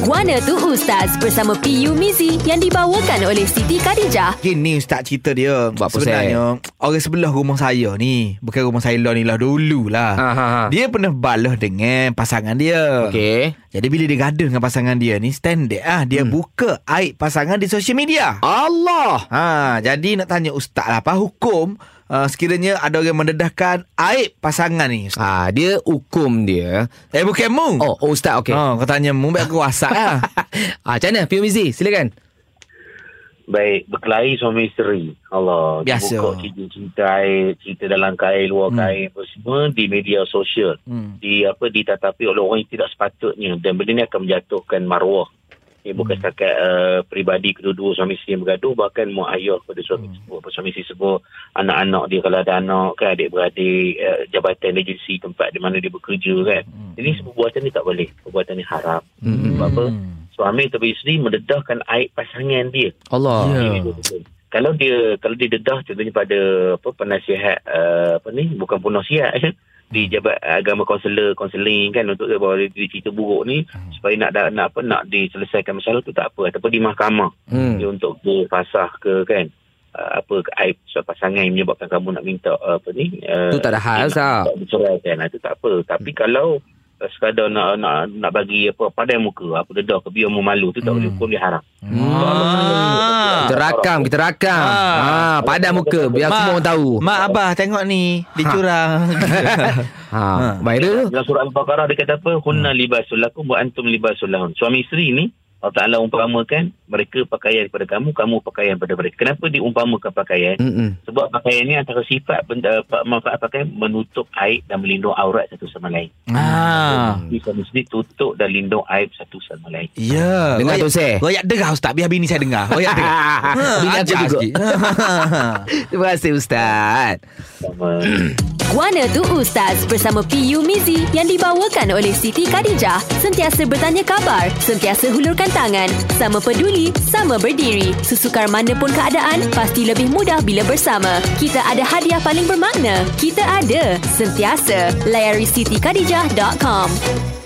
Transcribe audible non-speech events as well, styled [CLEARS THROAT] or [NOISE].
Guana tu Ustaz bersama PU Mizi yang dibawakan oleh Siti Khadijah. Gini ustaz cerita dia Buat apa, Sebenarnya Orang sebelah rumah saya ni Bukan rumah saya lah ni lah Dulu lah Ha, ha, ha. Dia pernah balah dengan pasangan dia Okey. Jadi bila dia gaduh dengan pasangan dia ni Standard ah Dia hmm. buka aib pasangan di social media Allah. Ha, jadi nak tanya ustaz lah apa hukum uh, sekiranya ada orang mendedahkan aib pasangan ni. Ustaz? Ah, dia hukum dia. Eh bukan mu. Oh, oh ustaz okey. Ha, kau tanya mu baik aku WhatsApp lah. ah, [LAUGHS] macam mana? Pio Mizi, silakan. Baik, berkelahi suami isteri. Allah. Biasa. Buka cerita-cerita air, cerita dalam kain, luar Hmm. hmm. kain, apa semua di media sosial. Hmm. Di apa ditatapi oleh orang yang tidak sepatutnya dan benda ini akan menjatuhkan maruah. Ia bukan Hmm. setakat uh, peribadi kedua-dua suami isteri yang bergaduh bahkan mak ayah pada suami Hmm. apa suami isteri tersebut, anak-anak dia kalau ada anak kan adik-beradik, uh, jabatan agensi tempat di mana dia bekerja kan. Hmm. Ini semua perbuatan ni tak boleh. Perbuatan ni haram. Hmm. Sebab apa? Hmm. Suami atau isteri mendedahkan aib pasangan dia. Allah. Ya. Kalau dia kalau dia dedah contohnya pada apa penasihat uh, apa ni bukan penasihat eh, di jabat agama kaunselor kaunseling kan untuk bawa dia, cerita buruk ni Hmm. supaya nak nak, nak apa nak diselesaikan masalah tu tak apa ataupun di mahkamah Hmm. dia untuk dia fasah ke kan uh, apa ke aib suatu pasangan yang menyebabkan kamu nak minta uh, apa ni uh, Tu tak ada hal, Sah. nak diceraikan itu tak apa tapi kalau uh, sekadar nak nak nak bagi apa pandai muka apa dedah ke biar mu malu tu tak Hmm. boleh hukum dia haram Ah. Kita rakam, kita rakam. Ah. Ah, padam muka biar Mak, semua orang tahu. Mak abah tengok ni Dicurang [LAUGHS] Ha, baik dia tu. Dalam surah Al-Baqarah dia kata apa? Hunna libasul lakum wa antum libasul lahun. Suami isteri ni Allah Ta'ala umpamakan mereka pakaian kepada kamu, kamu pakaian kepada mereka. Kenapa diumpamakan pakaian? Hmm. Sebab pakaian ni antara sifat benda, manfaat pakaian menutup aib dan melindung aurat satu sama lain. ah. Jadi isteri tutup dan lindung aib satu sama lain. Ya Dengar tu, Seh. Royak dengar ustaz Biar bini saya dengar Royak dengar [LAUGHS] Bini aku ajar juga. sikit. [LAUGHS] [LAUGHS] Terima kasih Ustaz. Sama [CLEARS THROAT] Guana tu Ustaz bersama PU Mizi yang dibawakan oleh Siti Khadijah. Sentiasa bertanya khabar, sentiasa hulurkan tangan, sama peduli, sama berdiri. Sesukar mana pun keadaan, pasti lebih mudah bila bersama. Kita ada hadiah paling bermakna. Kita ada. Sentiasa. Layari sitikadijah.com.